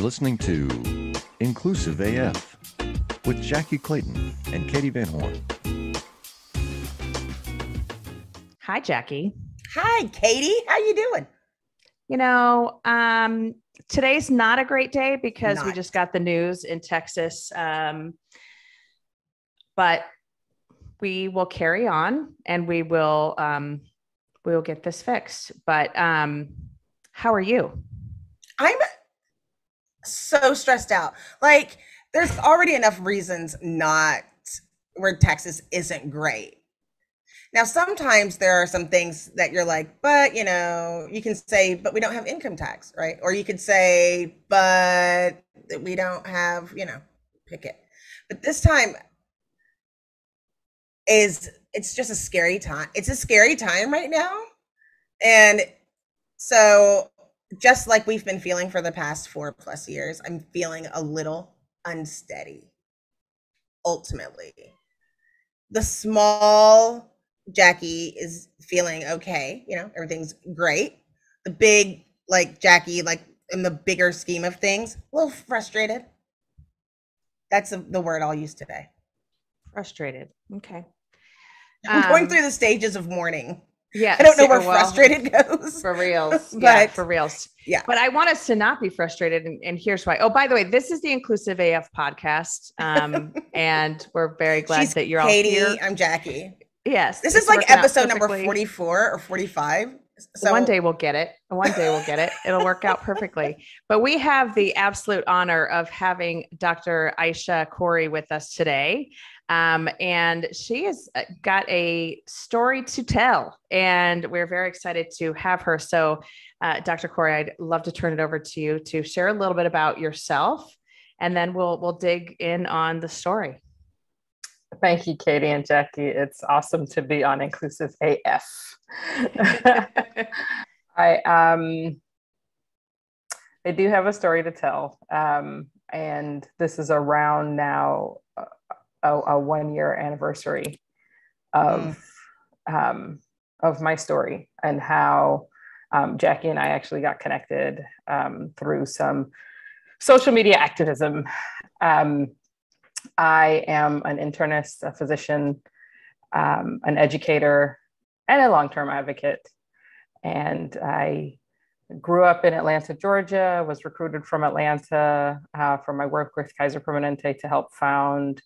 You're listening to Inclusive AF with Jackye Clayton and Katee Van Horn. Hi, Jackye. Hi, Katee. How you doing? You know, um, today's not a great day because we just got the news in Texas. Um, but we will carry on and we will um, we will get this fixed. But um, how are you? I'm so stressed out. Like, there's already enough reasons not where Texas isn't great. Now, sometimes there are some things that you're like, but you know, you can say, but we don't have income tax, right? Or you could say, but we don't have, you know, pick it. But this time is it's just a scary time. It's a scary time right now. And so just like we've been feeling for the past four plus years, I'm feeling a little unsteady. Ultimately, the small Jackye is feeling okay. You know, everything's great. The big, like Jackye, like in the bigger scheme of things, a little frustrated. That's the, the word I'll use today. Frustrated. Okay. I'm going Um, through the stages of mourning. Yeah. I don't know where well, frustrated goes. For reals. yeah, But- for reals. yeah. But I want us to not be frustrated. And, and here's why. Oh, by the way, this is the Inclusive AF podcast. Um, and we're very glad She's that you're Katee. all here. I'm Jackye. Yes. This is like episode number 44 or 45. So One day we'll get it. One day we'll get it. It'll work out perfectly. But we have the absolute honor of having Dr. Aysha Khoury with us today. Um, and she has uh, got a story to tell, and we're very excited to have her. So, uh, Dr. Khoury, I'd love to turn it over to you to share a little bit about yourself, and then we'll we'll dig in on the story. Thank you, Katee and Jackye. It's awesome to be on Inclusive AF. I um I do have a story to tell, um, and this is around now a, a one year anniversary of um, of my story and how um, Jackye and I actually got connected um, through some social media activism. Um, I am an internist, a physician, um, an educator, and a long term advocate. And I grew up in Atlanta, Georgia, was recruited from Atlanta uh, for my work with Kaiser Permanente to help found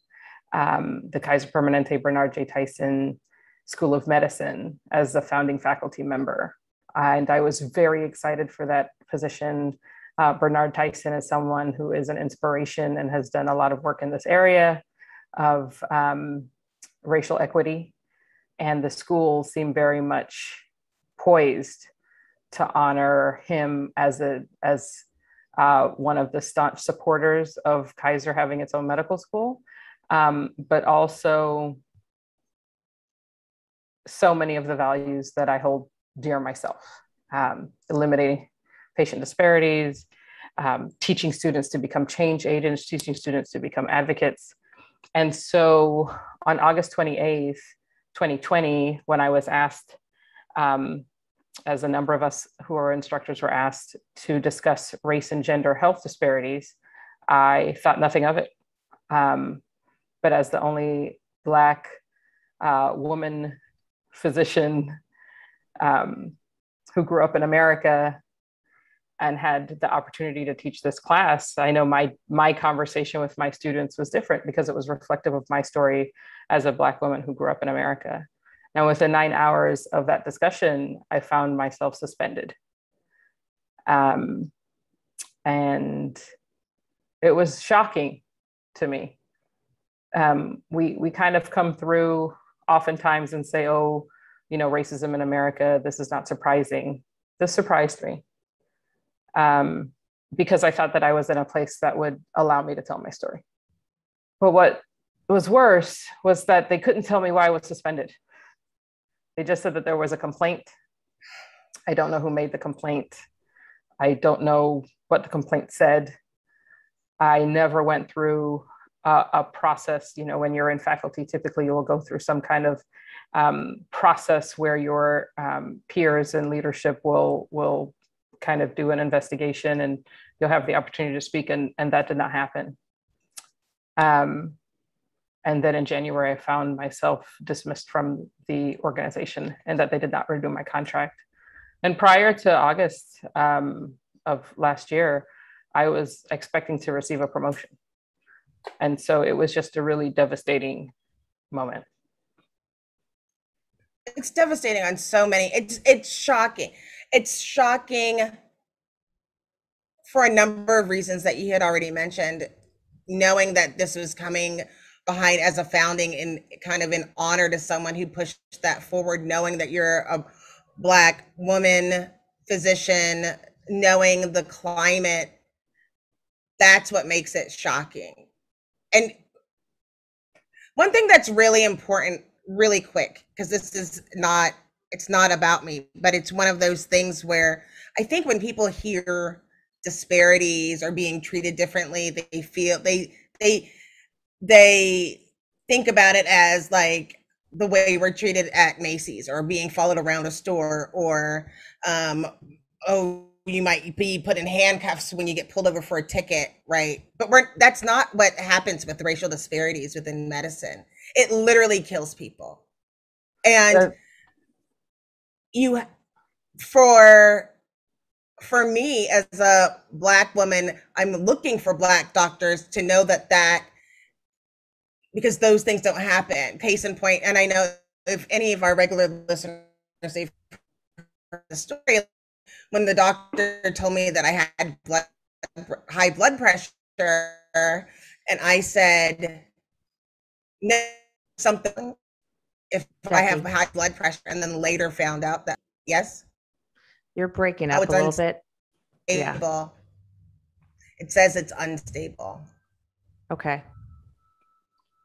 um, the Kaiser Permanente Bernard J. Tyson School of Medicine as a founding faculty member. And I was very excited for that position. Uh, Bernard Tyson is someone who is an inspiration and has done a lot of work in this area of um, racial equity. And the school seemed very much poised to honor him as a as uh, one of the staunch supporters of Kaiser having its own medical school, um, but also so many of the values that I hold dear myself, um, eliminating patient disparities, um, teaching students to become change agents, teaching students to become advocates. And so on August 28th, 2020, when I was asked, um, as a number of us who are instructors were asked to discuss race and gender health disparities, I thought nothing of it. Um, but as the only Black uh, woman physician um, who grew up in America and had the opportunity to teach this class, I know my my conversation with my students was different because it was reflective of my story as a Black woman who grew up in America. Now, within nine hours of that discussion, I found myself suspended. Um, and it was shocking to me. Um, we, we kind of come through oftentimes and say, oh, you know, racism in America, this is not surprising. This surprised me um, because I thought that I was in a place that would allow me to tell my story. But what was worse was that they couldn't tell me why I was suspended. They just said that there was a complaint. I don't know who made the complaint. I don't know what the complaint said. I never went through a, a process. You know, when you're in faculty, typically you will go through some kind of um, process where your um, peers and leadership will will kind of do an investigation and you'll have the opportunity to speak. And, and that did not happen. Um, and then in January, I found myself dismissed from the organization and that they did not renew my contract. And prior to August um, of last year, I was expecting to receive a promotion. And so it was just a really devastating moment. It's devastating on so many. It's it's shocking. It's shocking for a number of reasons that you had already mentioned, knowing that this was coming behind as a founding in kind of an honor to someone who pushed that forward, knowing that you're a black woman physician, knowing the climate, that's what makes it shocking. And one thing that's really important, really quick, because this is not it's not about me, but it's one of those things where I think when people hear disparities or being treated differently, they feel they they they think about it as like the way we're treated at Macy's or being followed around a store or um oh you might be put in handcuffs when you get pulled over for a ticket right? But we're that's not what happens with racial disparities within medicine. It literally kills people. And you for for me as a black woman i'm looking for black doctors to know that that because those things don't happen. Case in point and i know if any of our regular listeners they've heard the story when the doctor told me that i had blood high blood pressure and i said no something if Jackye. i have high blood pressure and then later found out that yes you're breaking up oh, a little bit. Yeah. It says it's unstable. Okay.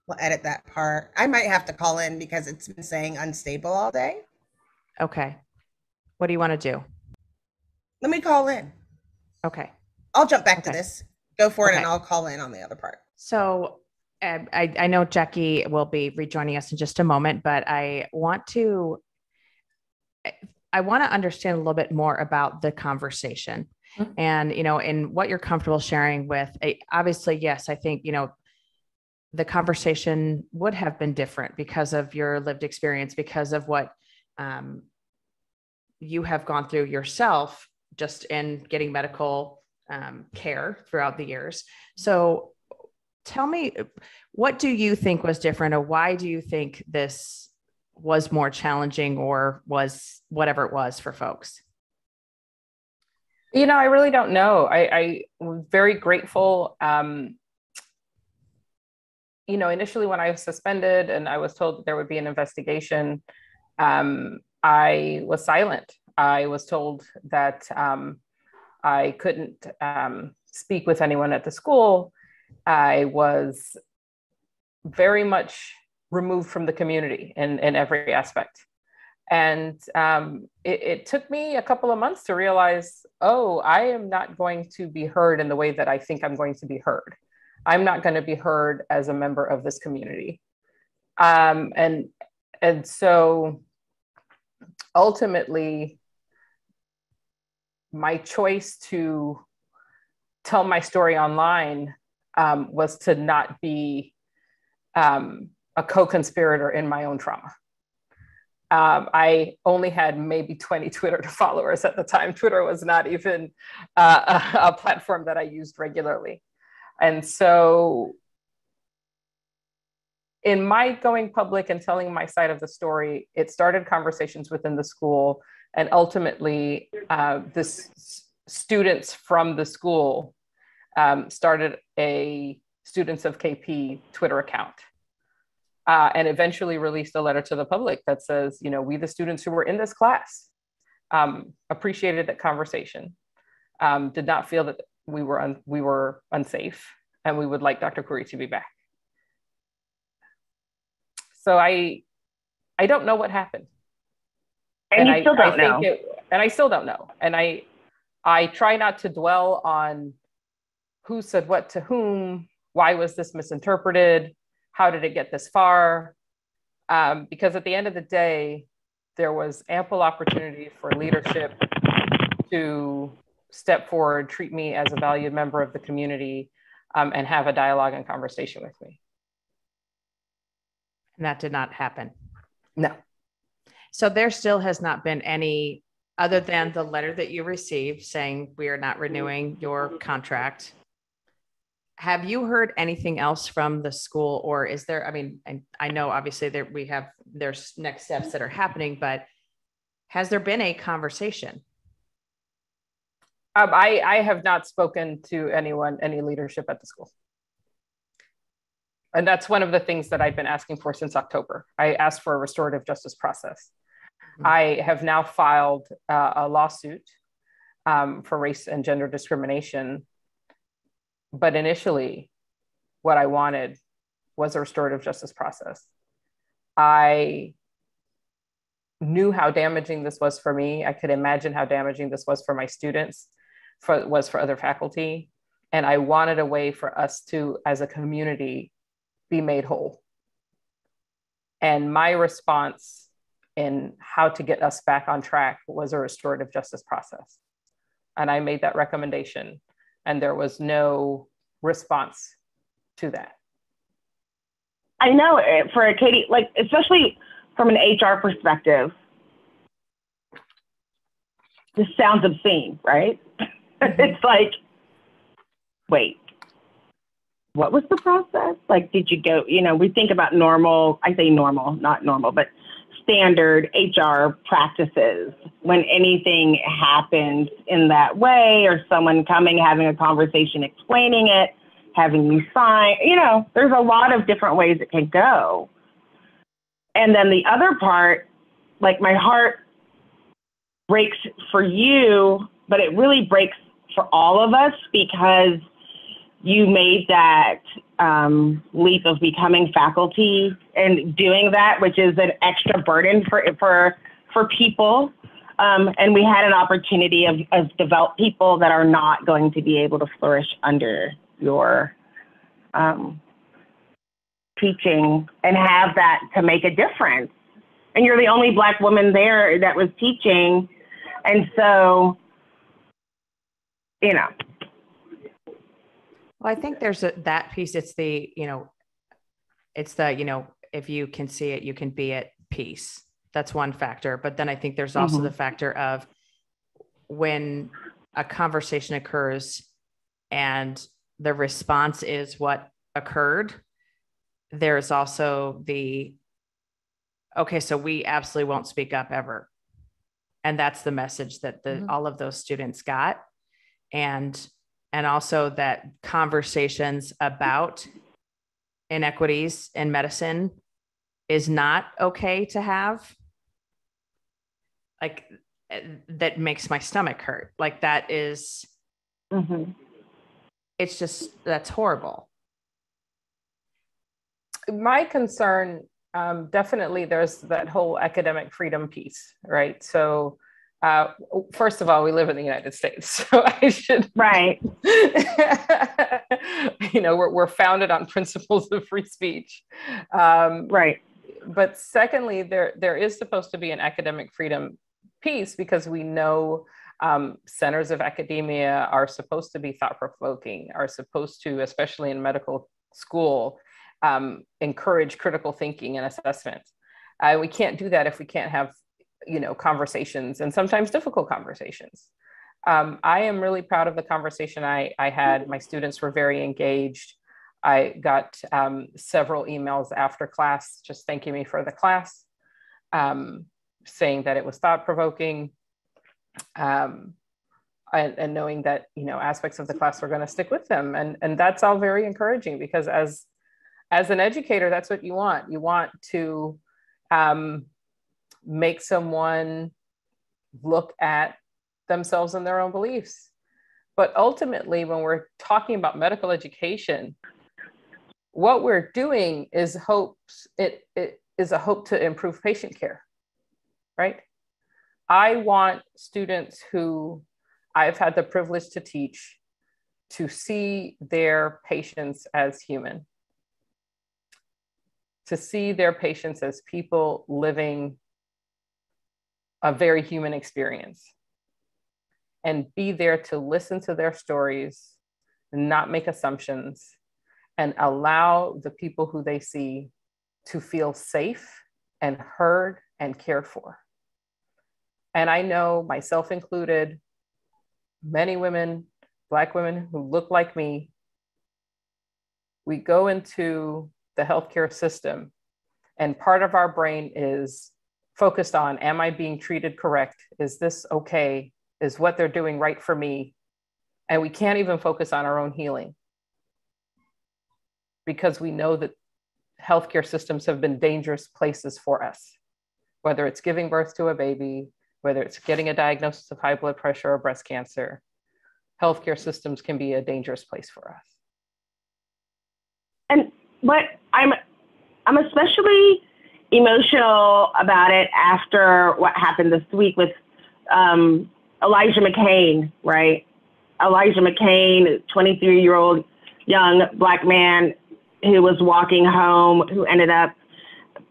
We'll edit that part. I might have to call in because it's been saying unstable all day. Okay. What do you want to do? Let me call in. Okay. I'll jump back okay. to this. Go for okay. it and I'll call in on the other part. So uh, I, I know Jackye will be rejoining us in just a moment, but I want to I want to understand a little bit more about the conversation. Mm-hmm. And, you know, and what you're comfortable sharing with. Obviously, yes, I think, you know, the conversation would have been different because of your lived experience, because of what um, you have gone through yourself just in getting medical um, care throughout the years. So tell me, what do you think was different, or why do you think this was more challenging or was whatever it was for folks? You know, I really don't know. I, I was very grateful. Um, you know, initially when I was suspended and I was told that there would be an investigation, um, I was silent. I was told that um, I couldn't um, speak with anyone at the school. I was very much removed from the community in, in every aspect. And um, it, it, took me a couple of months to realize, oh, I am not going to be heard in the way that I think I'm going to be heard. I'm not going to be heard as a member of this community. Um, and, and so ultimately, my choice to tell my story online um, was to not be um, a co-conspirator in my own trauma. Um, I only had maybe 20 Twitter followers at the time. Twitter was not even uh, a, a platform that I used regularly. And so, in my going public and telling my side of the story, it started conversations within the school. And ultimately, uh, this students from the school um, started a Students of KP Twitter account uh, and eventually released a letter to the public that says, you know, we, the students who were in this class, um, appreciated that conversation, um, did not feel that we were, un- we were unsafe, and we would like Dr. Khoury to be back. So I, I don't know what happened. And, you I, still don't know. It, and I still don't know. And I, I try not to dwell on who said what to whom, why was this misinterpreted, how did it get this far? Um, because at the end of the day, there was ample opportunity for leadership to step forward, treat me as a valued member of the community, um, and have a dialogue and conversation with me. And that did not happen. No. So there still has not been any, other than the letter that you received saying we are not renewing your contract. Have you heard anything else from the school, or is there? I mean, I, I know obviously that we have there's next steps that are happening, but has there been a conversation? Um, I, I have not spoken to anyone, any leadership at the school. And that's one of the things that I've been asking for since October. I asked for a restorative justice process. I have now filed uh, a lawsuit um, for race and gender discrimination. But initially, what I wanted was a restorative justice process. I knew how damaging this was for me. I could imagine how damaging this was for my students for was for other faculty and i wanted a way for us to as a community be made whole and my response in how to get us back on track was a restorative justice process and i made that recommendation and there was no response to that i know eh, for katie like especially from an hr perspective this sounds obscene right Mm-hmm. it's like, wait, what was the process? Like, did you go, you know, we think about normal, I say normal, not normal, but standard HR practices when anything happens in that way or someone coming, having a conversation, explaining it, having you sign, you know, there's a lot of different ways it can go. And then the other part, like my heart breaks for you, but it really breaks for all of us because you made that um, leap of becoming faculty and doing that, which is an extra burden for for for people. Um, and we had an opportunity of, of develop people that are not going to be able to flourish under your um, teaching and have that to make a difference. And you're the only black woman there that was teaching, and so you know. Well, I think there's a, that piece. It's the, you know, it's the, you know, if you can see it, you can be at peace. That's one factor. But then I think there's also mm-hmm. the factor of when a conversation occurs and the response is what occurred, there's also the, okay, so we absolutely won't speak up ever. And that's the message that the, mm-hmm. all of those students got and and also that conversations about inequities in medicine is not okay to have like that makes my stomach hurt. Like that is, mm-hmm. it's just that's horrible. My concern um, definitely there's that whole academic freedom piece right? So uh, first of all, we live in the United States, so I should right. you know, we're we're founded on principles of free speech, um, right. But secondly, there there is supposed to be an academic freedom piece because we know um, centers of academia are supposed to be thought provoking, are supposed to, especially in medical school, um, encourage critical thinking and assessment. Uh, we can't do that if we can't have you know conversations and sometimes difficult conversations. Um, i am really proud of the conversation I, I had. My students were very engaged. I got um, several emails after class just thanking me for the class um, saying that it was thought-provoking um, and, and, knowing that you know aspects of the class were going to stick with them. And and that's all very encouraging because as as an educator that's what you want. You want to um, make someone look at themselves and their own beliefs. But ultimately, when we're talking about medical education, what we're doing is hopes it, it is a hope to improve patient care, right? I want students who I've had the privilege to teach to see their patients as human, to see their patients as people living a very human experience. and be there to listen to their stories, not make assumptions, and allow the people who they see to feel safe and heard and cared for. And I know, myself included, many women, Black women who look like me, we go into the healthcare system, and part of our brain is focused on Am I being treated correct? Is this okay? Is what they're doing right for me? And we can't even focus on our own healing because we know that healthcare systems have been dangerous places for us, whether it's giving birth to a baby, whether it's getting a diagnosis of high blood pressure or breast cancer. Healthcare systems can be a dangerous place for us. And what I'm, I'm especially emotional about it after what happened this week with um, Elijah McClain, right? Elijah McClain, 23 year old young black man who was walking home, who ended up,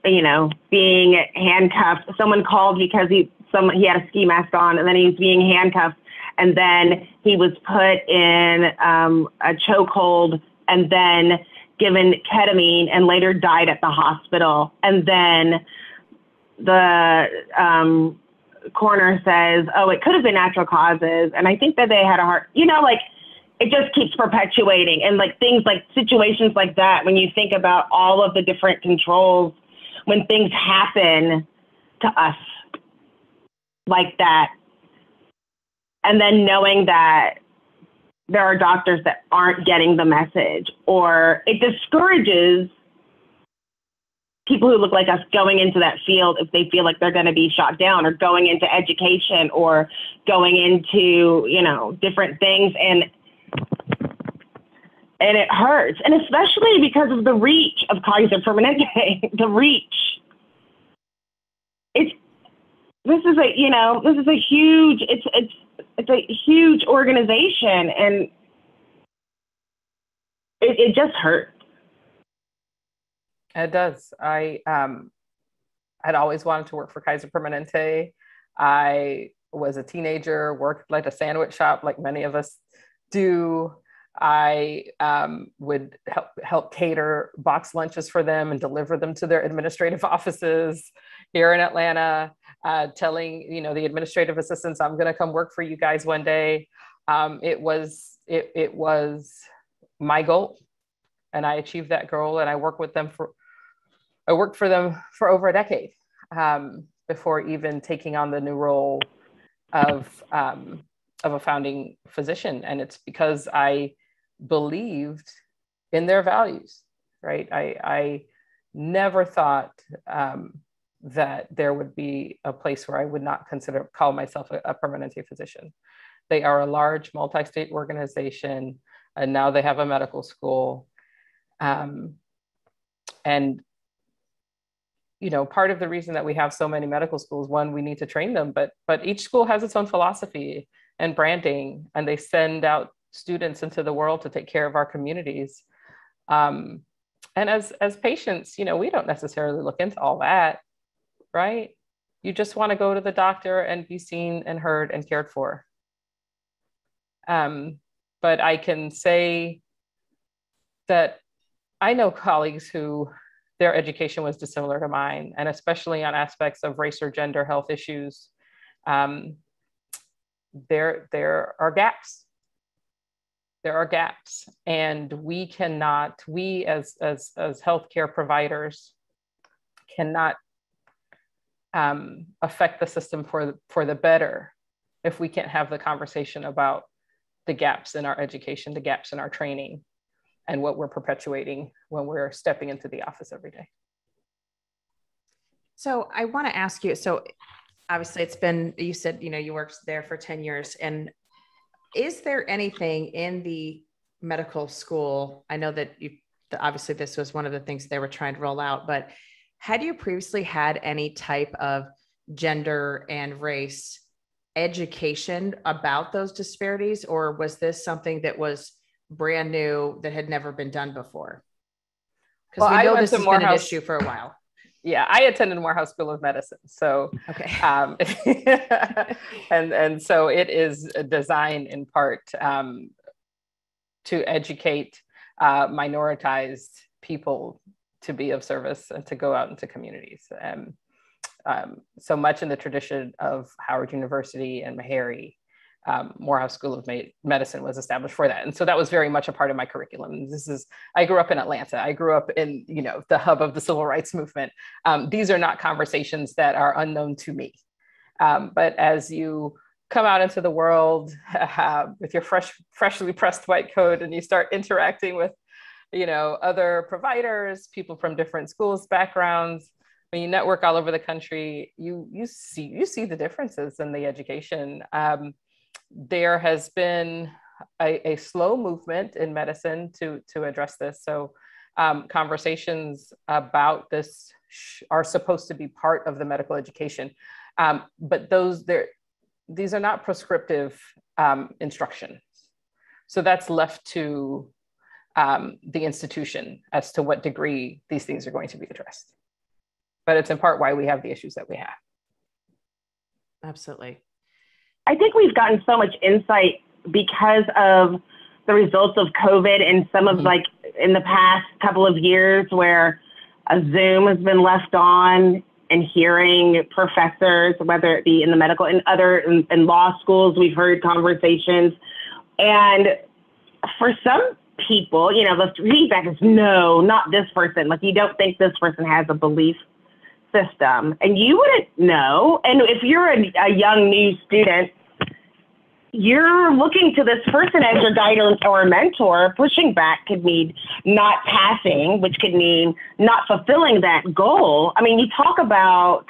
you know, being handcuffed. Someone called because he some he had a ski mask on, and then he was being handcuffed, and then he was put in um, a chokehold, and then given ketamine, and later died at the hospital. And then the um, coroner says, "Oh, it could have been natural causes," and I think that they had a heart. You know, like it just keeps perpetuating and like things like situations like that when you think about all of the different controls when things happen to us like that and then knowing that there are doctors that aren't getting the message or it discourages people who look like us going into that field if they feel like they're going to be shot down or going into education or going into you know different things and and it hurts, and especially because of the reach of Kaiser Permanente, the reach. It's this is a you know this is a huge it's it's it's a huge organization, and it, it just hurts. It does. I um, had always wanted to work for Kaiser Permanente. I was a teenager, worked like a sandwich shop, like many of us do. I um, would help, help cater box lunches for them and deliver them to their administrative offices here in Atlanta, uh, telling you know the administrative assistants, "I'm going to come work for you guys one day." Um, it was it, it was my goal, and I achieved that goal. And I worked with them for I worked for them for over a decade um, before even taking on the new role of um, of a founding physician, and it's because I believed in their values, right? I, I never thought um, that there would be a place where I would not consider call myself a, a permanente physician. They are a large multi-state organization, and now they have a medical school. Um, and you know, part of the reason that we have so many medical schools, one, we need to train them, but but each school has its own philosophy and branding, and they send out students into the world to take care of our communities. Um, and as as patients, you know, we don't necessarily look into all that, right? You just want to go to the doctor and be seen and heard and cared for. Um, but I can say that I know colleagues who their education was dissimilar to mine, and especially on aspects of race or gender health issues. Um, there, there are gaps there are gaps and we cannot we as as as healthcare providers cannot um, affect the system for for the better if we can't have the conversation about the gaps in our education the gaps in our training and what we're perpetuating when we're stepping into the office every day so i want to ask you so obviously it's been you said you know you worked there for 10 years and is there anything in the medical school? I know that you obviously this was one of the things they were trying to roll out, but had you previously had any type of gender and race education about those disparities, or was this something that was brand new that had never been done before? Because well, we know this has been an issue for a while. yeah, I attended Morehouse School of Medicine, so Okay. um, and and so it is designed in part um, to educate uh, minoritized people to be of service and to go out into communities. Um, um, so much in the tradition of Howard University and Meharry, um, Morehouse School of Medicine was established for that. And so that was very much a part of my curriculum. This is, I grew up in Atlanta. I grew up in, you know, the hub of the civil rights movement. Um, these are not conversations that are unknown to me. Um, but as you come out into the world uh, with your fresh, freshly pressed white coat and you start interacting with, you know, other providers, people from different schools, backgrounds, when you network all over the country, you you see you see the differences in the education. Um, there has been a, a, slow movement in medicine to to address this. So um, conversations about this are supposed to be part of the medical education, um, but those there these are not prescriptive um, instruction. So that's left to um, the institution as to what degree these things are going to be addressed but it's in part why we have the issues that we have. Absolutely. I think we've gotten so much insight because of the results of COVID and some of mm-hmm. like in the past couple of years where a Zoom has been left on and hearing professors, whether it be in the medical and other in, in law schools, we've heard conversations. And for some people, you know, the feedback is no, not this person. Like you don't think this person has a belief system and you wouldn't know. And if you're a, a young new student, you're looking to this person as your guide or, or mentor. Pushing back could mean not passing, which could mean not fulfilling that goal. I mean, you talk about,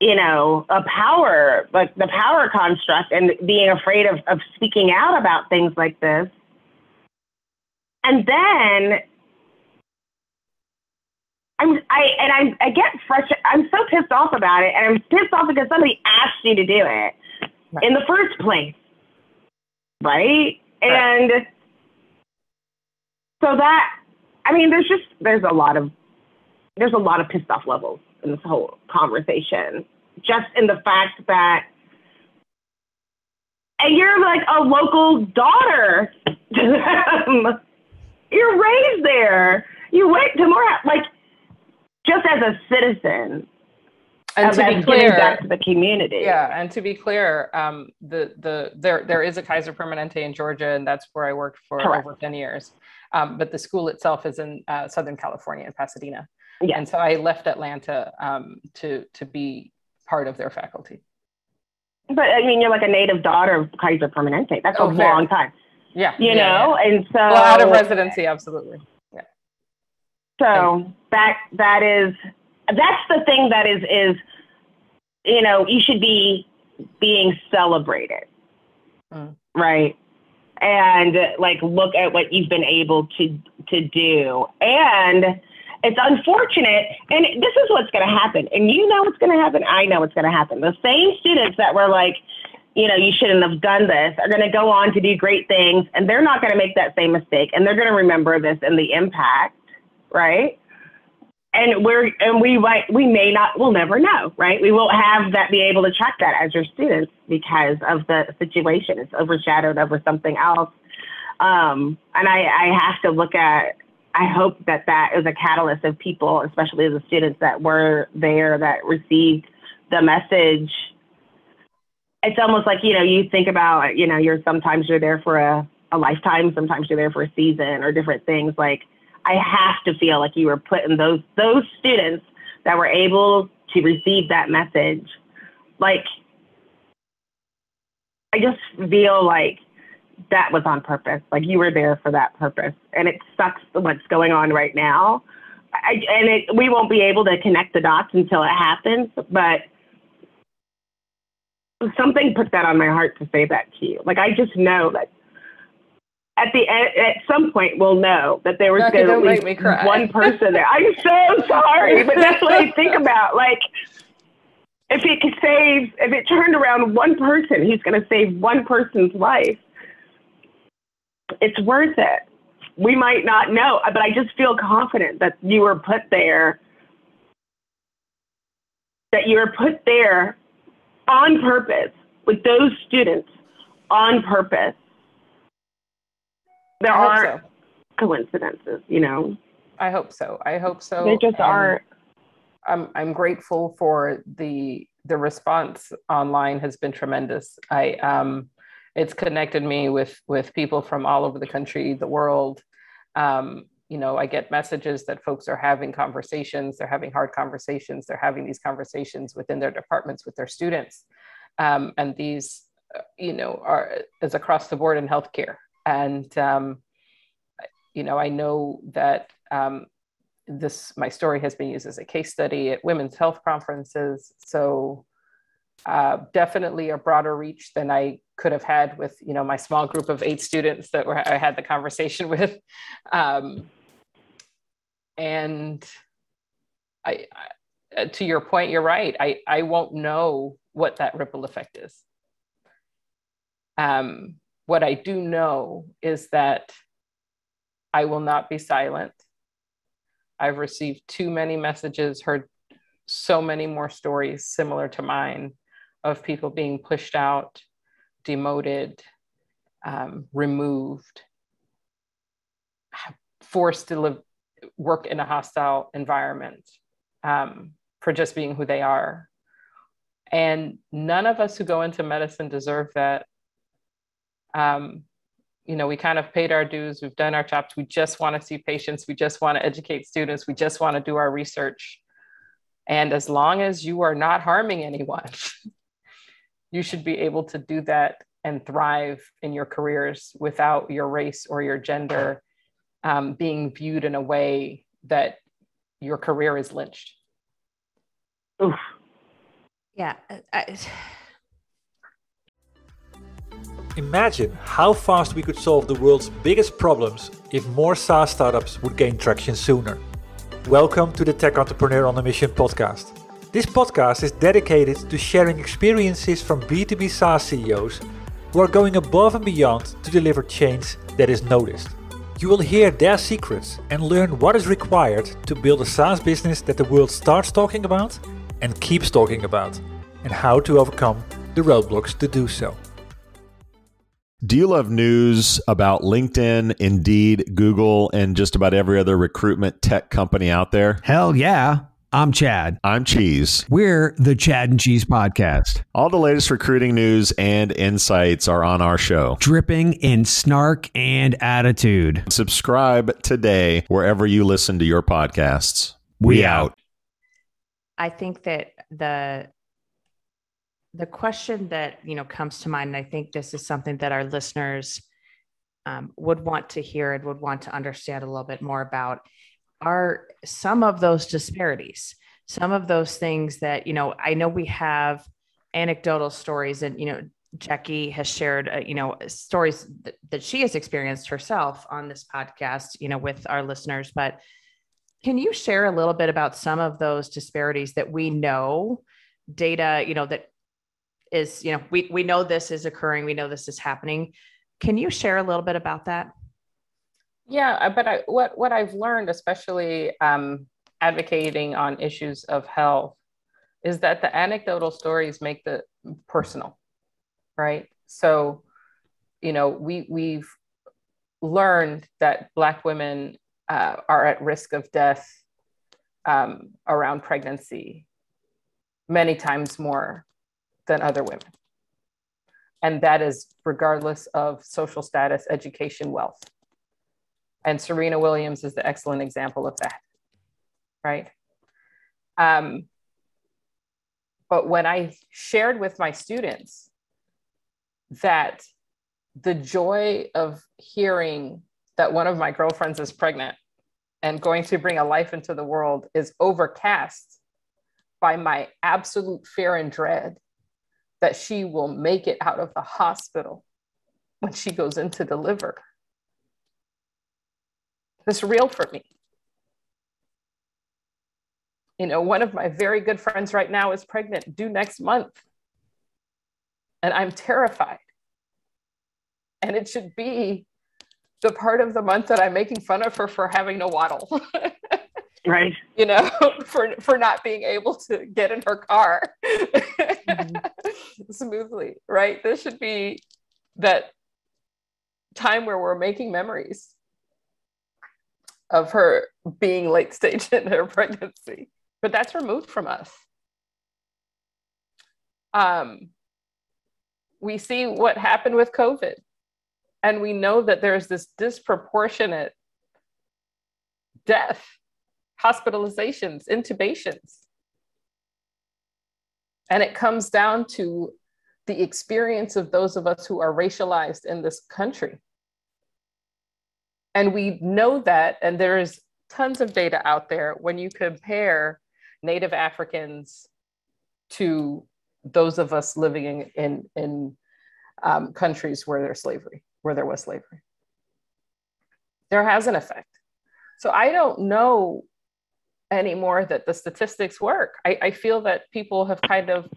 you know, a power, like the power construct and being afraid of, of speaking out about things like this. And then I'm I and I I get frustrated. I'm so pissed off about it, and I'm pissed off because somebody asked you to do it right. in the first place, right? right? And so that I mean, there's just there's a lot of there's a lot of pissed off levels in this whole conversation, just in the fact that. And you're like a local daughter You're raised there. You went to more like just as a citizen and to be clear, back to the community. Yeah, and to be clear, um, the the there there is a Kaiser Permanente in Georgia, and that's where I worked for Correct. over ten years. Um, but the school itself is in uh, Southern California, in Pasadena. Yeah. And so I left Atlanta um, to to be part of their faculty. But I mean, you're like a native daughter of Kaiser Permanente. That's oh, a very. long time. Yeah. You yeah, know, yeah. and so well, out of residency, absolutely. Yeah. So that that is that's the thing that is is you know you should be being celebrated, mm. right? And like look at what you've been able to to do and it's unfortunate and this is what's going to happen and you know what's going to happen i know what's going to happen the same students that were like you know you shouldn't have done this are going to go on to do great things and they're not going to make that same mistake and they're going to remember this and the impact right? And we're and we might we may not we'll never know, right? We won't have that be able to track that as your students because of the situation. It's overshadowed over something else. Um, and I, I have to look at I hope that that is a catalyst of people, especially the students that were there that received the message. It's almost like, you know, you think about, you know, you're sometimes you're there for a, a lifetime, sometimes you're there for a season or different things. Like I have to feel like you were putting those those students that were able to receive that message. Like I just feel like that was on purpose. Like you were there for that purpose. And it sucks what's going on right now. I, and it, we won't be able to connect the dots until it happens, but something put that on my heart to say that to you. Like I just know that at the end, at some point we'll know that there was going to be one person there. I'm so sorry, but that's what I think about. Like, if it could save, if it turned around one person, he's going to save one person's life. It's worth it. We might not know, but I just feel confident that you were put there that you were put there on purpose with those students on purpose. There are so. coincidences, you know. I hope so. I hope so. There just Um, are. I'm I'm grateful for the the response online has been tremendous. I um, it's connected me with with people from all over the country, the world. Um, you know, I get messages that folks are having conversations. They're having hard conversations. They're having these conversations within their departments with their students, um, and these, uh, you know, are is across the board in healthcare. And um, you know, I know that um, this my story has been used as a case study at women's health conferences so uh, definitely a broader reach than i could have had with you know my small group of eight students that were i had the conversation with um, and I, I to your point you're right. I i won't know what that ripple effect is. Um, what i do know is that i will not be silent. I've received too many messages, heard so many more stories similar to mine of people being pushed out, demoted, um, removed, forced to live, work in a hostile environment um, for just being who they are. And none of us who go into medicine deserve that. Um, you know, we kind of paid our dues, we've done our jobs, we just want to see patients, we just want to educate students, we just want to do our research. And as long as you are not harming anyone, you should be able to do that and thrive in your careers without your race or your gender um, being viewed in a way that your career is lynched. Oof. Yeah. I, Imagine how fast we could solve the world's biggest problems if more SaaS startups would gain traction sooner. Welcome to the Tech Entrepreneur on a Mission podcast. This podcast is dedicated to sharing experiences from B2B SaaS CEOs who are going above and beyond to deliver change that is noticed. You will hear their secrets and learn what is required to build a SaaS business that the world starts talking about and keeps talking about, and how to overcome the roadblocks to do so. Do you love news about LinkedIn, Indeed, Google, and just about every other recruitment tech company out there? Hell yeah. I'm Chad. I'm Cheese. We're the Chad and Cheese Podcast, All the latest recruiting news and insights are on our show. dripping in snark and attitude. Subscribe today wherever you listen to your podcasts. We out. I think that the the question that you know comes to mind, and I think this is something that our listeners um, would want to hear and would want to understand a little bit more about, are some of those disparities, some of those things that you know. I know we have anecdotal stories, and you know, Jackye has shared, uh, you know, stories that, that she has experienced herself on this podcast, you know, with our listeners, but can you share a little bit about some of those disparities that we know data, you know, that is, you know, we, we know this is occurring, we know this is happening. Can you share a little bit about that? Yeah, uh, but I, what what I've learned, especially um, advocating on issues of health, is that the anecdotal stories make the personal, right? So, you know, we we've learned that Black women uh, are at risk of death um, around pregnancy many times more than other women. And that is regardless of social status, education, wealth. And Serena Williams is the excellent example of that, right? Um, but when I shared with my students that the joy of hearing that one of my girlfriends is pregnant and going to bring a life into the world is overcast by my absolute fear and dread that she will make it out of the hospital when she goes in to deliver. It's real for me. You know, one of my very good friends right now is pregnant, due next month. And I'm terrified. And it should be the part of the month that I'm making fun of her for having no waddle. Right. you know, for for not being able to get in her car mm-hmm. smoothly, right? This should be that time where we're making memories of her being late stage in her pregnancy, but that's removed from us. Um, we see what happened with COVID, and we know that there's this disproportionate death hospitalizations, intubations. And it comes down to the experience of those of us who are racialized in this country. And we know that, and there's tons of data out there when you compare Native Africans to those of us living in, in, in um, countries where there's slavery, where there was slavery. There has an effect. So I don't know anymore that the statistics work. I, I feel that people have kind of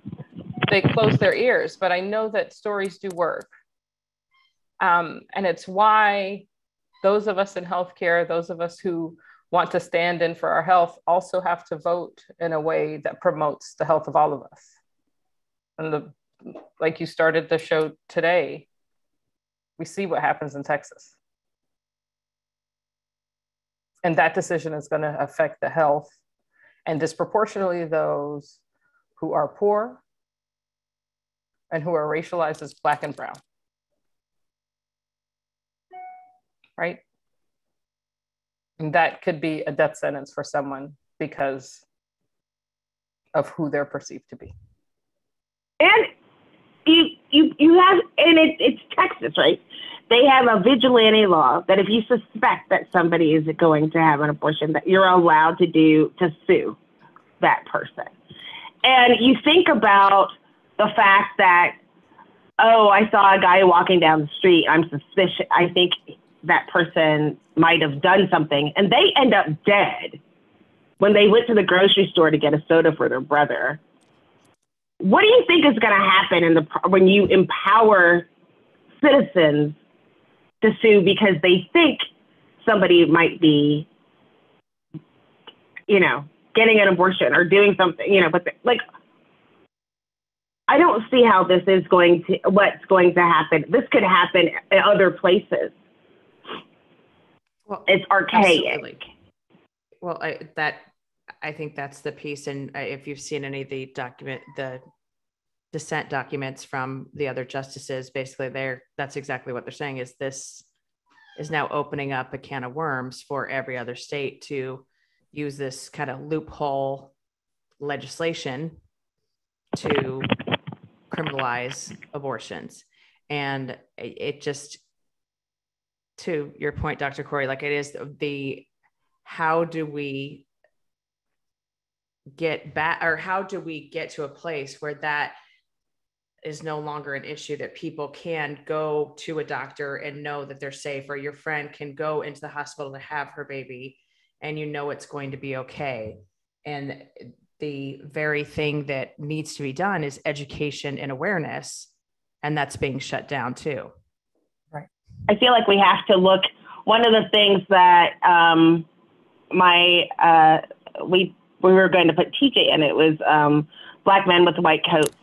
they close their ears, but I know that stories do work. Um, and it's why those of us in healthcare, those of us who want to stand in for our health, also have to vote in a way that promotes the health of all of us. And the like you started the show today, we see what happens in Texas and that decision is going to affect the health and disproportionately those who are poor and who are racialized as black and brown right and that could be a death sentence for someone because of who they're perceived to be And you you you have and it, it's Texas, right? They have a vigilante law that if you suspect that somebody is going to have an abortion, that you're allowed to do to sue that person. And you think about the fact that oh, I saw a guy walking down the street. I'm suspicious. I think that person might have done something, and they end up dead. When they went to the grocery store to get a soda for their brother. What do you think is going to happen in the when you empower citizens to sue because they think somebody might be you know getting an abortion or doing something you know but like i don't see how this is going to what's going to happen. This could happen in other places Well, it's archaic absolutely. Well, I, that I think that's the piece, and if you've seen any of the document, the dissent documents from the other justices, basically, they're that's exactly what they're saying. Is this is now opening up a can of worms for every other state to use this kind of loophole legislation to criminalize abortions, and it just to your point, Dr. Khoury, like it is the how do we get back or how do we get to a place where that is no longer an issue that people can go to a doctor and know that they're safe or your friend can go into the hospital to have her baby and you know it's going to be okay and the very thing that needs to be done is education and awareness and that's being shut down too I feel like we have to look. One of the things that um, my uh, we we were going to put TJ in it was um, Black Men with White Coats.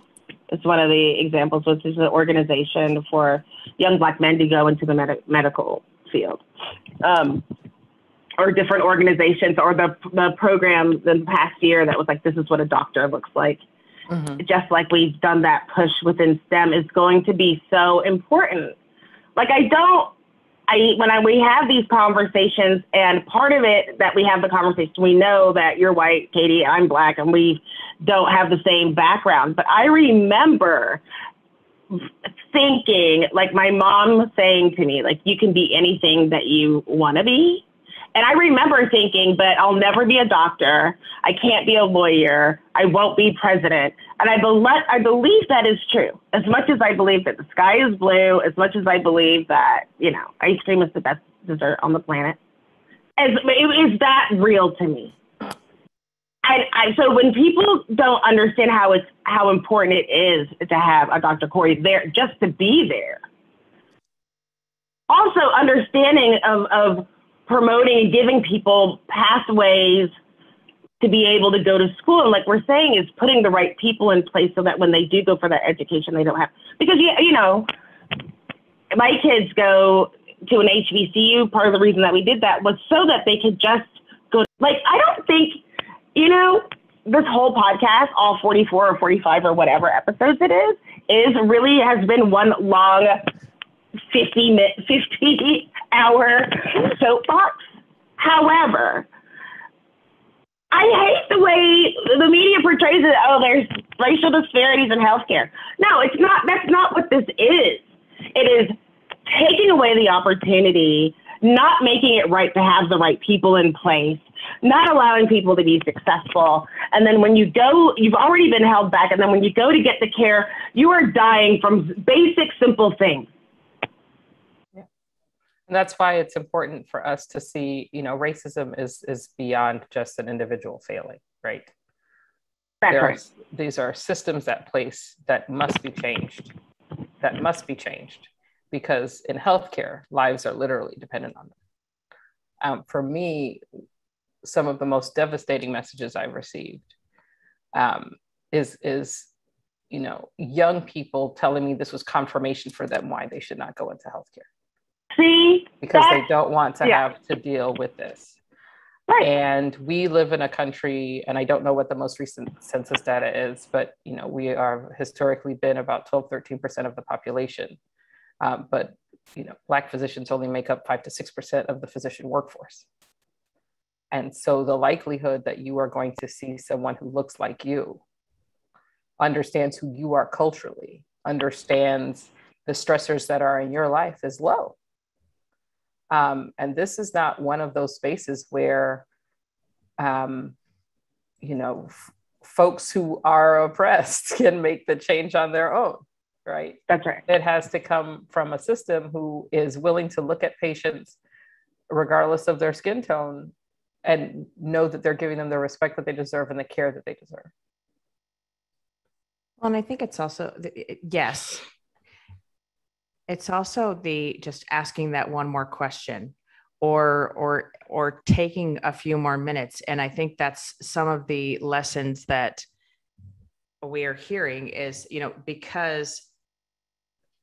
It's one of the examples, which is an organization for young Black men to go into the med- medical field. Um, or different organizations, or the the program in the past year that was like, this is what a doctor looks like. Mhm. Just like we've done that push within STEM is going to be so important like I don't I when I we have these conversations and part of it that we have the conversation we know that you're white, Katee, I'm black and we don't have the same background. But I remember thinking like my mom saying to me like you can be anything that you want to be. And I remember thinking, but I'll never be a doctor. I can't be a lawyer. I won't be president. And I, bel I believe that is true. As much as I believe that the sky is blue, as much as I believe that, you know, ice cream is the best dessert on the planet, as, is that real to me. And I, so when people don't understand how it's how important it is to have a Dr. Khoury there, just to be there. Also, understanding of, of promoting and giving people pathways to be able to go to school. And like we're saying, is putting the right people in place so that when they do go for that education, they don't have because you you know, my kids go to an HBCU. Part of the reason that we did that was so that they could just go. Like I don't think you know this whole podcast, all 44 or 45 or whatever episodes it is, is really has been one long 50 minute, 50 hour soapbox. However, I hate the way the media portrays it. Oh, there's racial disparities in healthcare. No, it's not. That's not what this is. It is taking away the opportunity, not making it right to have the right people in place, not allowing people to be successful. And then when you go, you've already been held back. And then when you go to get the care, you are dying from basic, simple things. And that's why it's important for us to see, you know, racism is is beyond just an individual failing, right? Are- these are systems at place that must be changed, that must be changed, because in healthcare, lives are literally dependent on them. Um, for me, some of the most devastating messages I've received um, is is you know young people telling me this was confirmation for them why they should not go into healthcare See, because they don't want to yeah. have to deal with this. right. And we live in a country, and I don't know what the most recent census data is, but you know, we are historically been about 12, 13% of the population. Um, but you know, black physicians only make up five to six percent of the physician workforce. And so the likelihood that you are going to see someone who looks like you, understands who you are culturally, understands the stressors that are in your life is low. Um, and this is not one of those spaces where, um, you know, f- folks who are oppressed can make the change on their own, right? That's right. It has to come from a system who is willing to look at patients, regardless of their skin tone, and know that they're giving them the respect that they deserve and the care that they deserve. Well, and I think it's also yes. It's also the just asking that one more question or or or taking a few more minutes. And I think that's some of the lessons that we are hearing is, you know, because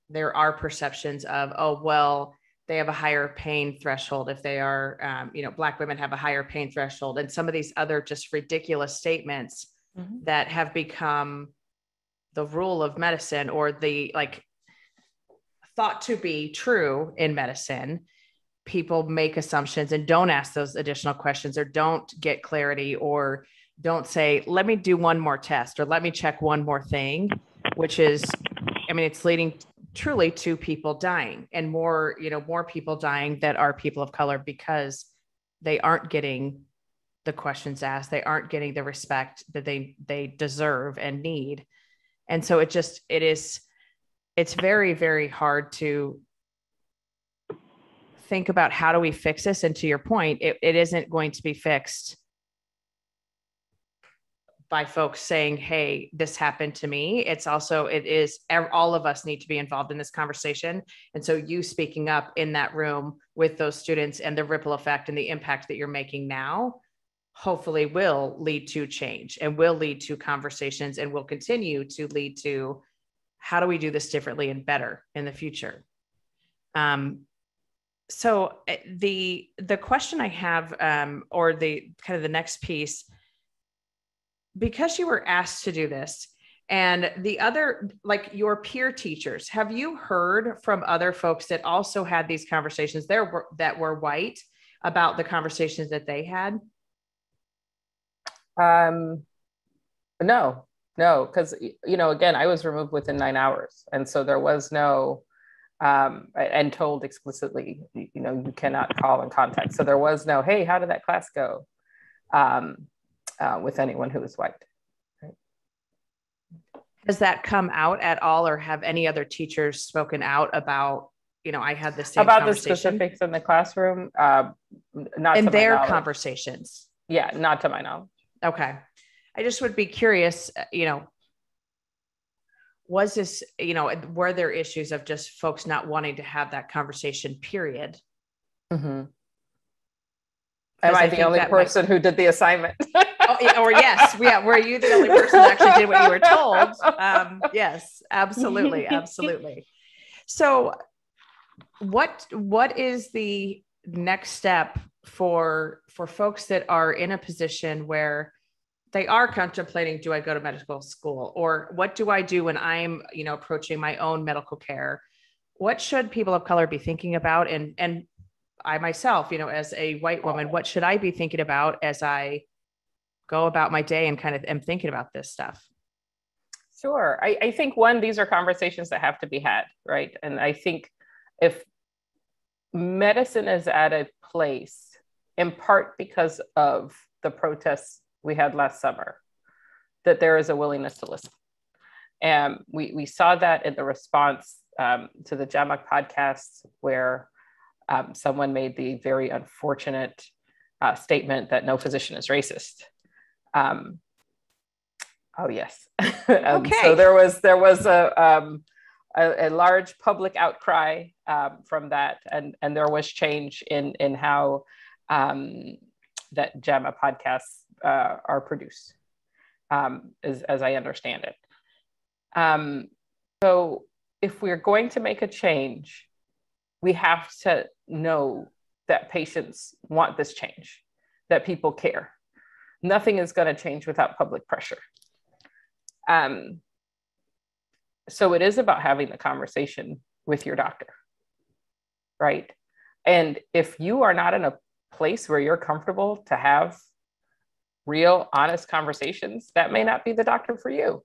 there are perceptions of oh well they have a higher pain threshold if they are um, you know black women have a higher pain threshold. And some of these other just ridiculous statements that have become the rule of medicine or the like thought to be true in medicine people make assumptions and don't ask those additional questions or don't get clarity or don't say let me do one more test or let me check one more thing which is i mean it's leading truly to people dying and more you know more people dying that are people of color because they aren't getting the questions asked. They aren't getting the respect that they they deserve and need. And so it just it is it's very very hard to think about how do we fix this. And to your point it, it isn't going to be fixed by folks saying hey this happened to me. It's also it is all of us need to be involved in this conversation. And so you speaking up in that room with those students and the ripple effect and the impact that you're making now hopefully will lead to change and will lead to conversations and will continue to lead to how do we do this differently and better in the future? Um, so uh, the the question i have um, or the kind of the next piece because you were asked to do this and the other like your peer teachers have you heard from other folks that also had these conversations there were that were white about the conversations that they had? Um, no, no, because you know, again, I was removed within nine hours, and so there was no, um, and told explicitly, you know, you cannot call and contact. So there was no, hey, how did that class go, um, uh, with anyone who was white. has that come out at all or have any other teachers spoken out about you know i had the same About the specifics in the classroom, uh, not in their conversations Yeah, not to my knowledge. okay i just would be curious uh, you know was this you know were there issues of just folks not wanting to have that conversation period Mm-hmm. Am I I the only that might- person who did the assignment? oh, yeah, or yes, yeah, were you the only person that actually did what you were told? Um, yes, absolutely, absolutely. So, what what is the next step for for folks that are in a position where they are contemplating do i go to medical school or what do i do when i'm you know approaching my own medical care what should people of color be thinking about and and i myself you know as a white woman what should i be thinking about as i go about my day and kind of am thinking about this stuff Sure. I, I think one, these are conversations that have to be had, right? And I think if medicine is at a place, in part because of the protests we had last summer, that there is a willingness to listen. And we, we saw that in the response um, to the JAMA podcast, where um, someone made the very unfortunate uh, statement that no physician is racist. Um, oh yes. okay. So there was there was a um, a, a, large public outcry um, from that, and and there was change in in how um, that JAMA podcasts uh, are produced, um, as as I understand it. Um, so if we're going to make a change, we have to know that patients want this change, that people care. Nothing is going to change without public pressure. Um, so it is about having the conversation with your doctor, right? And if you are not in a place where you're comfortable to have real, honest conversations, that may not be the doctor for you.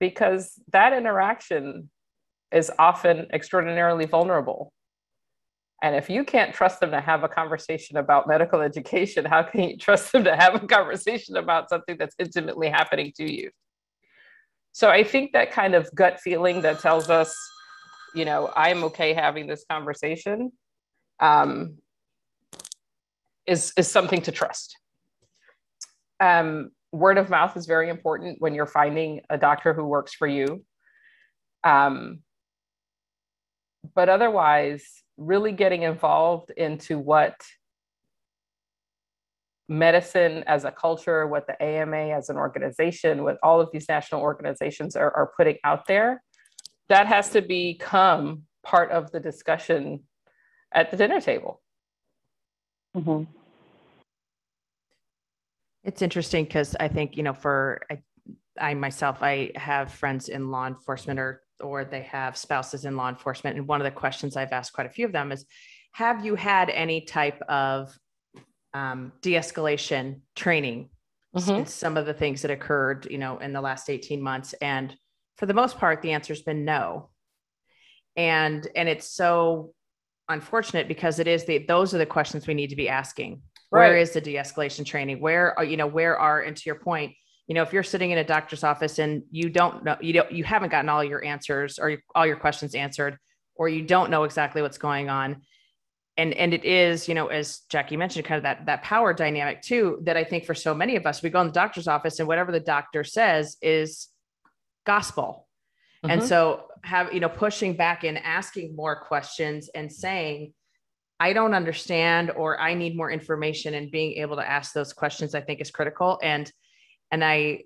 Because that interaction is often extraordinarily vulnerable. And if you can't trust them to have a conversation about medical education, how can you trust them to have a conversation about something that's intimately happening to you? So I think that kind of gut feeling that tells us, you know, I'm okay having this conversation um, is, is something to trust. Um, word of mouth is very important when you're finding a doctor who works for you. Um, but otherwise, really getting involved into what medicine as a culture, what the AMA as an organization, what all of these national organizations are, are putting out there, that has to become part of the discussion at the dinner table. Mm-hmm. It's interesting because I think, you know, for I, I myself, I have friends in law enforcement or or they have spouses in law enforcement. And one of the questions I've asked quite a few of them is, have you had any type of um, de-escalation training mm-hmm. some of the things that occurred you know in the last 18 months and for the most part the answer's been no and and it's so unfortunate because it is the those are the questions we need to be asking. Right. where is the de-escalation training? Where are you know where are and to your point you know if you're sitting in a doctor's office and you don't know you don't you haven't gotten all your answers or all your questions answered or you don't know exactly what's going on and and it is you know as jackye mentioned kind of that that power dynamic too that i think for so many of us we go in the doctor's office and whatever the doctor says is gospel mm-hmm. and so have you know pushing back and asking more questions and saying i don't understand or i need more information and being able to ask those questions i think is critical and and i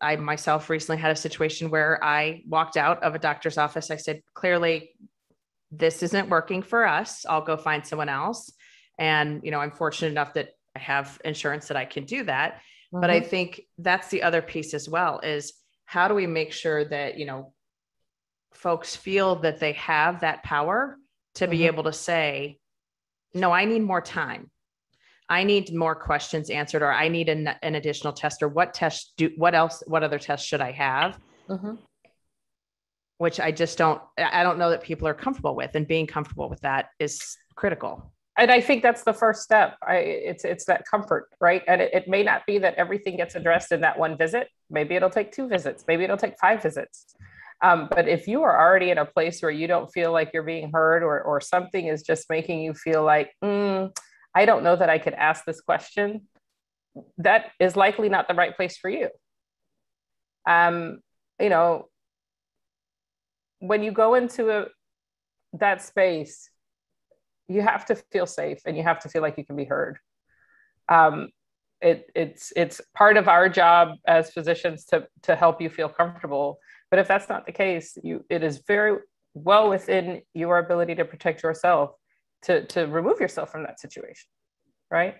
i myself recently had a situation where i walked out of a doctor's office i said clearly this isn't working for us. I'll go find someone else. And, you know, I'm fortunate enough that I have insurance that I can do that. Mm-hmm. But I mm-hmm. think that's the other piece as well is how do we make sure that, you know, folks feel that they have that power to mm-hmm. be able to say, no, I need more time. I need more questions answered, or I need an, an additional test, or what test do, what else, what other tests should I have? Mm-hmm which I just don't I don't know that people are comfortable with and being comfortable with that is critical. And I think that's the first step. I, it's it's that comfort, right? And it, it may not be that everything gets addressed in that one visit. Maybe it'll take two visits. Maybe it'll take five visits. Um, but if you are already in a place where you don't feel like you're being heard, or or something is just making you feel like, mm, I don't know that I could ask this question, that is likely not the right place for you. Um, you know, when you go into a, that space, you have to feel safe and you have to feel like you can be heard. Um, it, it's it's part of our job as physicians to to help you feel comfortable. But if that's not the case, you it is very well within your ability to protect yourself to to remove yourself from that situation, right?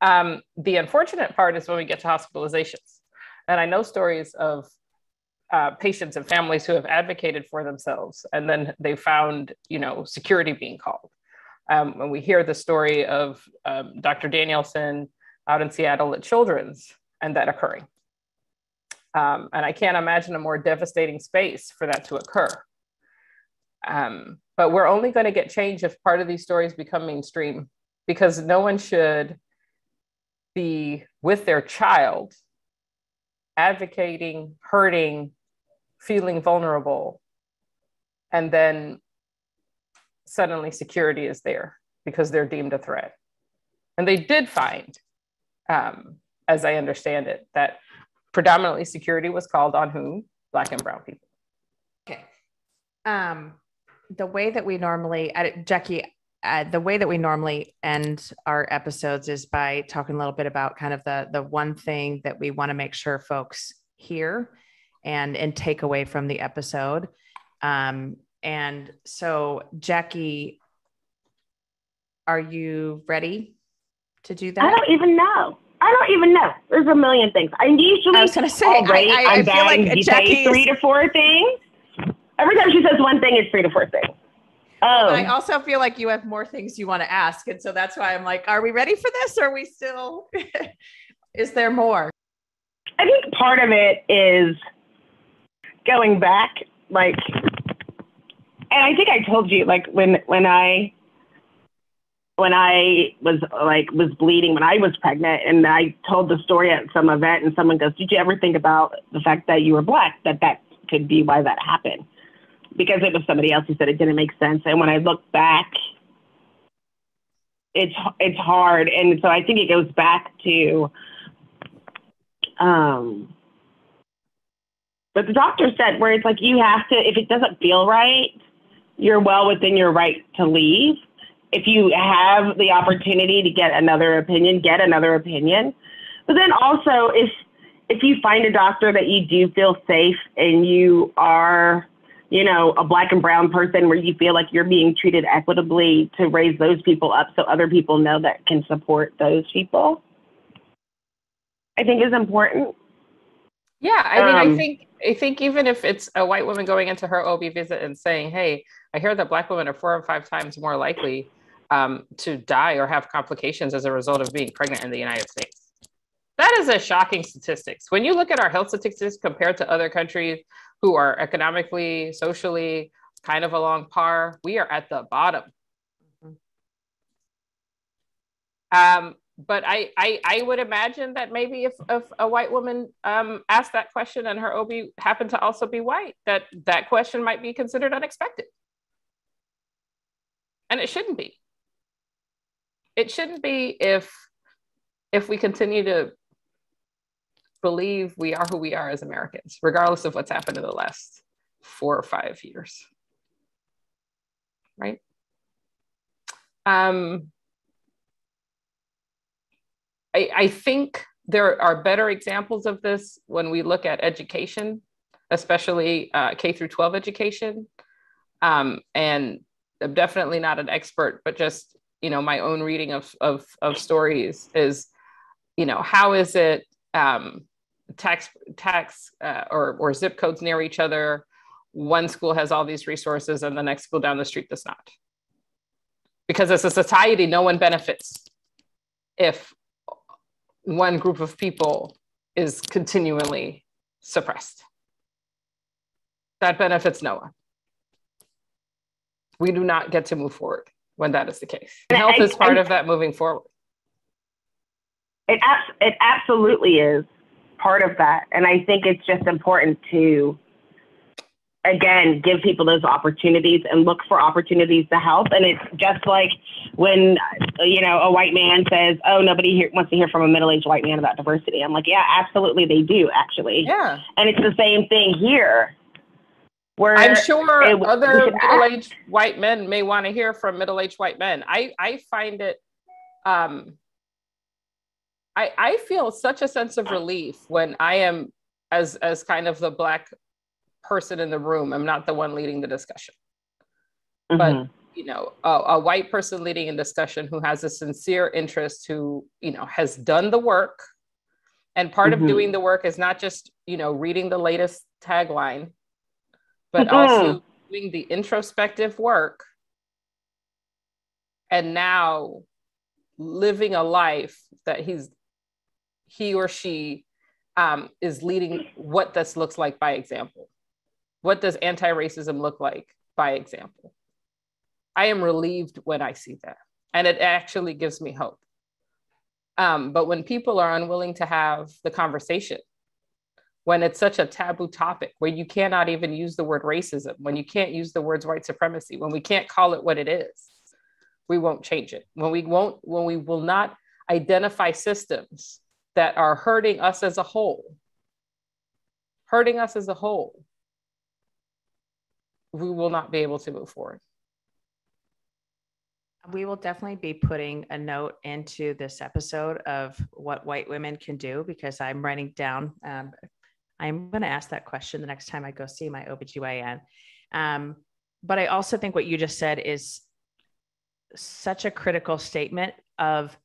Um, the unfortunate part is when we get to hospitalizations, and I know stories of uh, patients and families who have advocated for themselves, and then they found you know security being called. Um, when we hear the story of um, Dr. Danielson out in Seattle at Children's and that occurring. Um, and I can't imagine a more devastating space for that to occur. Um, but we're only going to get change if part of these stories become mainstream because no one should be with their child advocating, hurting, feeling vulnerable, and then suddenly security is there because they're deemed a threat. And they did find um, as I understand it, that predominantly security was called on whom? Black and brown people. Okay. Um, the way that we normally, uh, Jackye, uh, the way that we normally end our episodes is by talking a little bit about kind of the the one thing that we want to make sure folks hear and and take away from the episode. Um, and so, Jackye, are you ready to do that? I don't even know. I don't even know. There's a million things. I usually I was going to say, already, I, I, I feel like Jackye three to four things. Every time she says one thing, it's three to four things. Oh. I um, also feel like you have more things you want to ask. And so that's why I'm like, are we ready for this? Or are we still, is there more? I think part of it is going back, like, and I think I told you, like, when, when I, when I was like was bleeding when I was pregnant and I told the story at some event and someone goes, "Did you ever think about the fact that you were black? That that could be why that happened?" Because it was somebody else who said it didn't make sense. And when I look back, it's it's hard, and so I think it goes back to um. But the doctor said where it's like you have to if it doesn't feel right, you're well within your right to leave if you have the opportunity to get another opinion, get another opinion. But then also, if if you find a doctor that you do feel safe and you are, you know, a black and brown person where you feel like you're being treated equitably to raise those people up so other people know that can support those people, I think is important. Yeah, I mean, um, I think I think even if it's a white woman going into her OB visit and saying, "Hey, I hear that black women are four or five times more likely um, to die or have complications as a result of being pregnant in the United States. That is a shocking statistics. When you look at our health statistics compared to other countries who are economically, socially kind of along par, we are at the bottom. Um, but I, I, I would imagine that maybe if, if a white woman um, asked that question and her OB happened to also be white, that that question might be considered unexpected. And it shouldn't be it shouldn't be if if we continue to believe we are who we are as Americans, regardless of what's happened in the last four or five years. Right? Um, I, I think there are better examples of this when we look at education, especially uh, K through 12 education. Um, and I'm definitely not an expert, but just you know my own reading of of, of stories is you know how is it um, tax tax uh, or or zip codes near each other one school has all these resources and the next school down the street does not because as a society no one benefits if one group of people is continually suppressed that benefits no one we do not get to move forward when that is the case. And health I, is part I, of that moving forward. It, it absolutely is part of that. And I think it's just important to, again, give people those opportunities and look for opportunities to help. And it's just like when, you know, a white man says, oh, nobody here wants to hear from a middle aged white man about diversity. I'm like, yeah, absolutely, they do, actually. Yeah. And it's the same thing here where I'm sure it, other middle-aged white men may want to hear from middle-aged white men. I I find it um I, I feel such a sense of relief when I am as as kind of the black person in the room. I'm not the one leading the discussion. Mhm. But you know, a, a white person leading a discussion who has a sincere interest, who you know has done the work, and part Mhm. of doing the work is not just you know reading the latest tagline, but Mhm. also doing the introspective work, and now living a life that he's he or she um, is leading what this looks like by example. What does anti-racism look like by example? I am relieved when I see that, and it actually gives me hope. Um, but when people are unwilling to have the conversation, when it's such a taboo topic, where you cannot even use the word racism, when you can't use the words white supremacy, when we can't call it what it is, we won't change it. When we won't, when we will not identify systems that are hurting us as a whole, hurting us as a whole, we will not be able to move forward. We will definitely be putting a note into this episode of what white women can do because I'm writing down. Um, I'm going to ask that question the next time I go see my OBGYN. Um, but I also think what you just said is such a critical statement of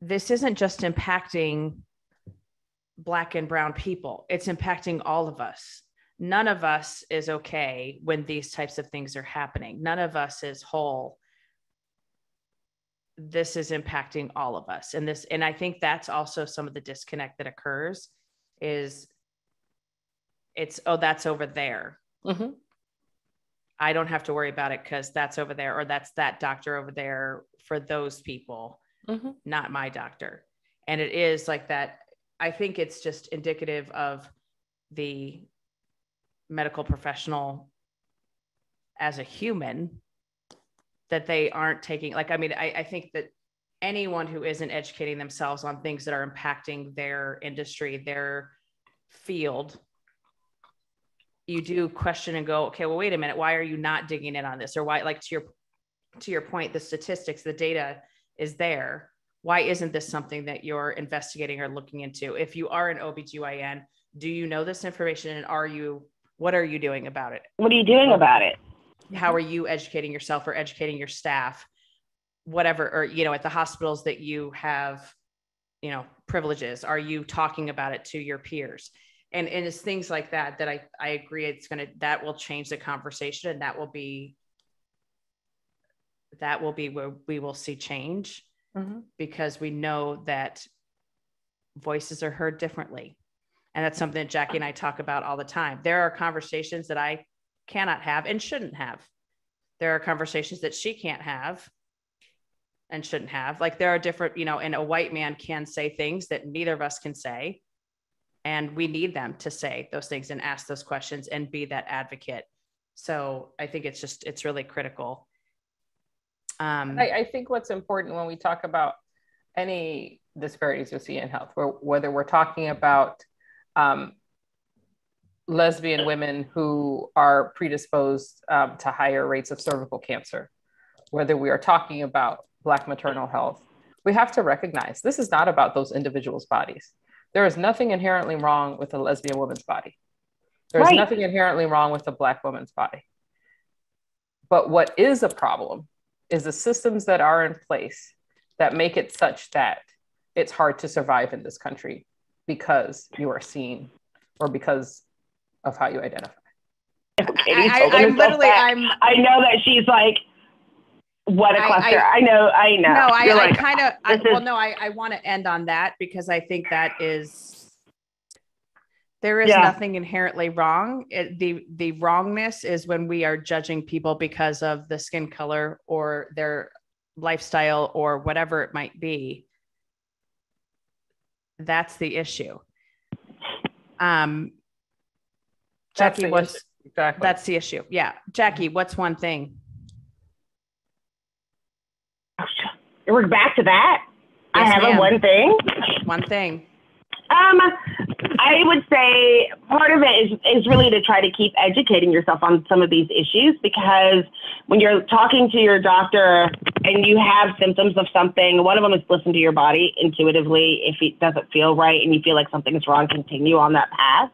this isn't just impacting black and brown people, it's impacting all of us. None of us is okay when these types of things are happening. None of us is whole this is impacting all of us and this and i think that's also some of the disconnect that occurs is it's oh that's over there Mhm. i don't have to worry about it because that's over there or that's that doctor over there for those people Mhm. not my doctor and it is like that i think it's just indicative of the medical professional as a human that they aren't taking like i mean I, I think that anyone who isn't educating themselves on things that are impacting their industry their field you do question and go okay well wait a minute why are you not digging in on this? Or why like to your to your point the statistics the data is there. Why isn't this something that you're investigating or looking into? If you are an obgyn do you know this information and are you what are you doing about it What are you doing about it? how are you educating yourself or educating your staff whatever or you know at the hospitals that you have you know privileges are you talking about it to your peers and and it's things like that that i i agree it's going to that will change the conversation and that will be that will be where we will see change Mhm. because we know that voices are heard differently and that's something that jackye and i talk about all the time there are conversations that i cannot have and shouldn't have. There are conversations that she can't have and shouldn't have. Like there are different, you know, and a white man can say things that neither of us can say. And we need them to say those things and ask those questions and be that advocate. So I think it's just, it's really critical. Um, I, I think what's important when we talk about any disparities we see in health, whether we're talking about um, lesbian women who are predisposed um, to higher rates of cervical cancer, whether we are talking about Black maternal health, we have to recognize this is not about those individuals' bodies. There is nothing inherently wrong with a lesbian woman's body. There's Right. nothing inherently wrong with a Black woman's body. But what is a problem is the systems that are in place that make it such that it's hard to survive in this country because you are seen or because of how you identify. I, I, I'm literally. I'm, I know that she's like, what a cluster. I- I, know, I know. no, I, You're I kind of, I, this well, is- no, I, I want to end on that because I think that is, there is Yeah. nothing inherently wrong. It, the, the wrongness is when we are judging people because of the skin color or their lifestyle or whatever it might be. That's the issue. Um, Jackye, the what's, issue. exactly? that's the issue. Yeah. Jackye, what's one thing? we're back to that. I have a one thing. One thing. Um, I would say part of it is, is really to try to keep educating yourself on some of these issues because when you're talking to your doctor and you have symptoms of something, one of them is listen to your body intuitively. If it doesn't feel right and you feel like something is wrong, continue on that path.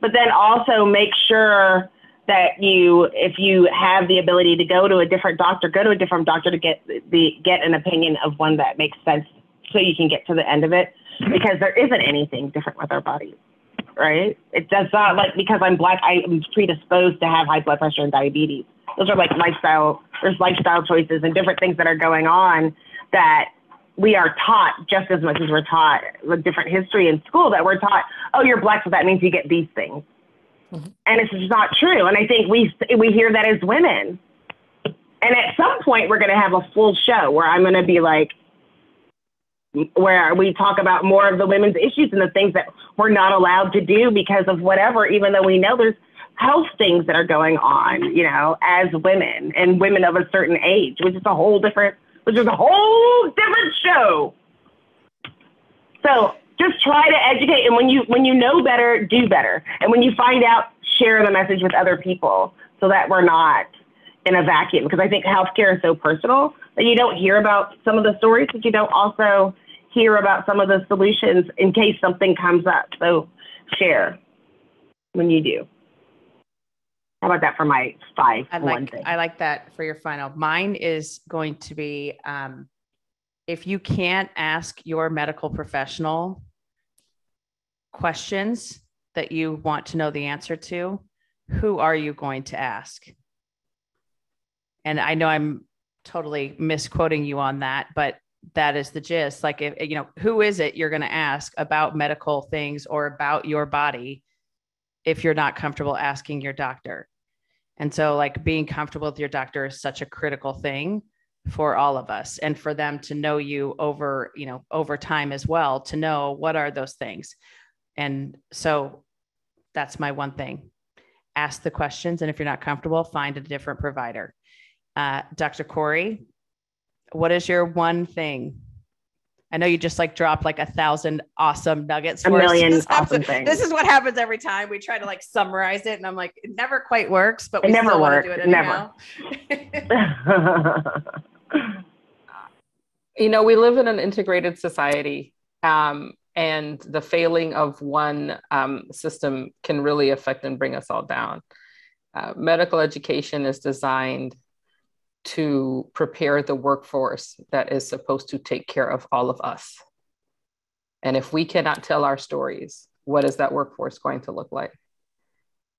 But then also make sure that you, if you have the ability to go to a different doctor, go to a different doctor to get the get an opinion of one that makes sense, so you can get to the end of it. Because there isn't anything different with our bodies, right? It does not like because I'm black, I am predisposed to have high blood pressure and diabetes. Those are like lifestyle. There's lifestyle choices and different things that are going on that we are taught just as much as we're taught with different history in school that we're taught, oh, you're black, so that means you get these things. Mm-hmm. And it's just not true. And I think we, we hear that as women. And at some point, we're going to have a full show where I'm going to be like, where we talk about more of the women's issues and the things that we're not allowed to do because of whatever, even though we know there's health things that are going on, you know, as women and women of a certain age, which is a whole different, which is a whole different show. So just try to educate and when you when you know better do better and when you find out share the message with other people so that we're not in a vacuum because i think healthcare is so personal that you don't hear about some of the stories but you don't also hear about some of the solutions in case something comes up so share when you do how about that for my five I like, I like that for your final. Mine is going to be um, if you can't ask your medical professional questions that you want to know the answer to, who are you going to ask? And I know I'm totally misquoting you on that, but that is the gist. Like, if you know, who is it you're going to ask about medical things or about your body if you're not comfortable asking your doctor? And so, like, being comfortable with your doctor is such a critical thing for all of us and for them to know you over you know over time as well to know what are those things and so that's my one thing ask the questions and if you're not comfortable find a different provider uh, dr khoury what is your one thing I know you just like dropped like a thousand awesome nuggets. A million this awesome happens, things. This is what happens every time we try to like summarize it, and I'm like, it never quite works, but It we never want works. to do it Never. you know we live in an integrated society um, and the failing of one um, system can really affect and bring us all down uh, medical education is designed to prepare the workforce that is supposed to take care of all of us and if we cannot tell our stories what is that workforce going to look like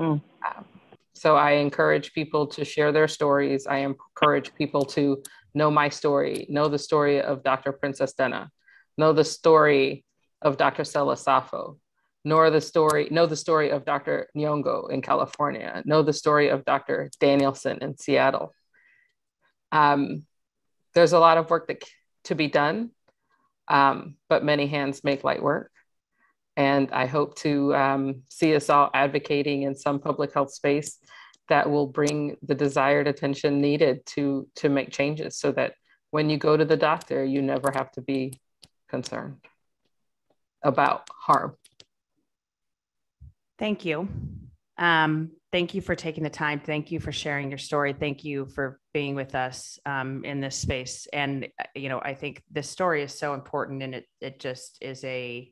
Mm. Um, so i encourage people to share their stories i encourage people to know my story, know the story of Dr. Princess Dennar, know the story of Dr. Stella Safo, nor the story, know the story of Dr. Nyong'o in California, know the story of Dr. Danielson in Seattle. Um, there's a lot of work that, to be done, um, but many hands make light work. And I hope to um, see us all advocating in some public health space that will bring the desired attention needed to to make changes so that when you go to the doctor you never have to be concerned about harm Thank you. Um, thank you for taking the time. Thank you for sharing your story. Thank you for being with us um, in this space. And uh, you know, I think this story is so important, and it it just is a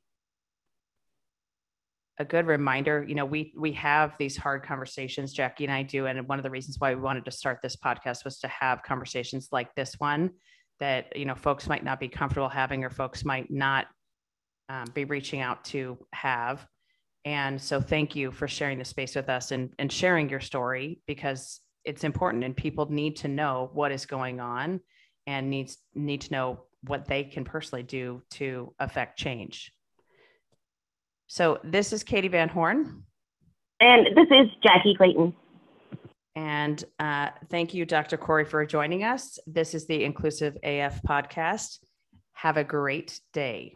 a good reminder. You know, we we have these hard conversations, Jackye and I do, and one of the reasons why we wanted to start this podcast was to have conversations like this one that you know folks might not be comfortable having, or folks might not um, be reaching out to have. And so thank you for sharing the space with us and, and sharing your story because it's important and people need to know what is going on and needs need to know what they can personally do to affect change. So this is Katee Van Horn. and this is Jackye Clayton. And uh, thank you, Dr. Khoury, for joining us. This is the Inclusive AF podcast. Have a great day.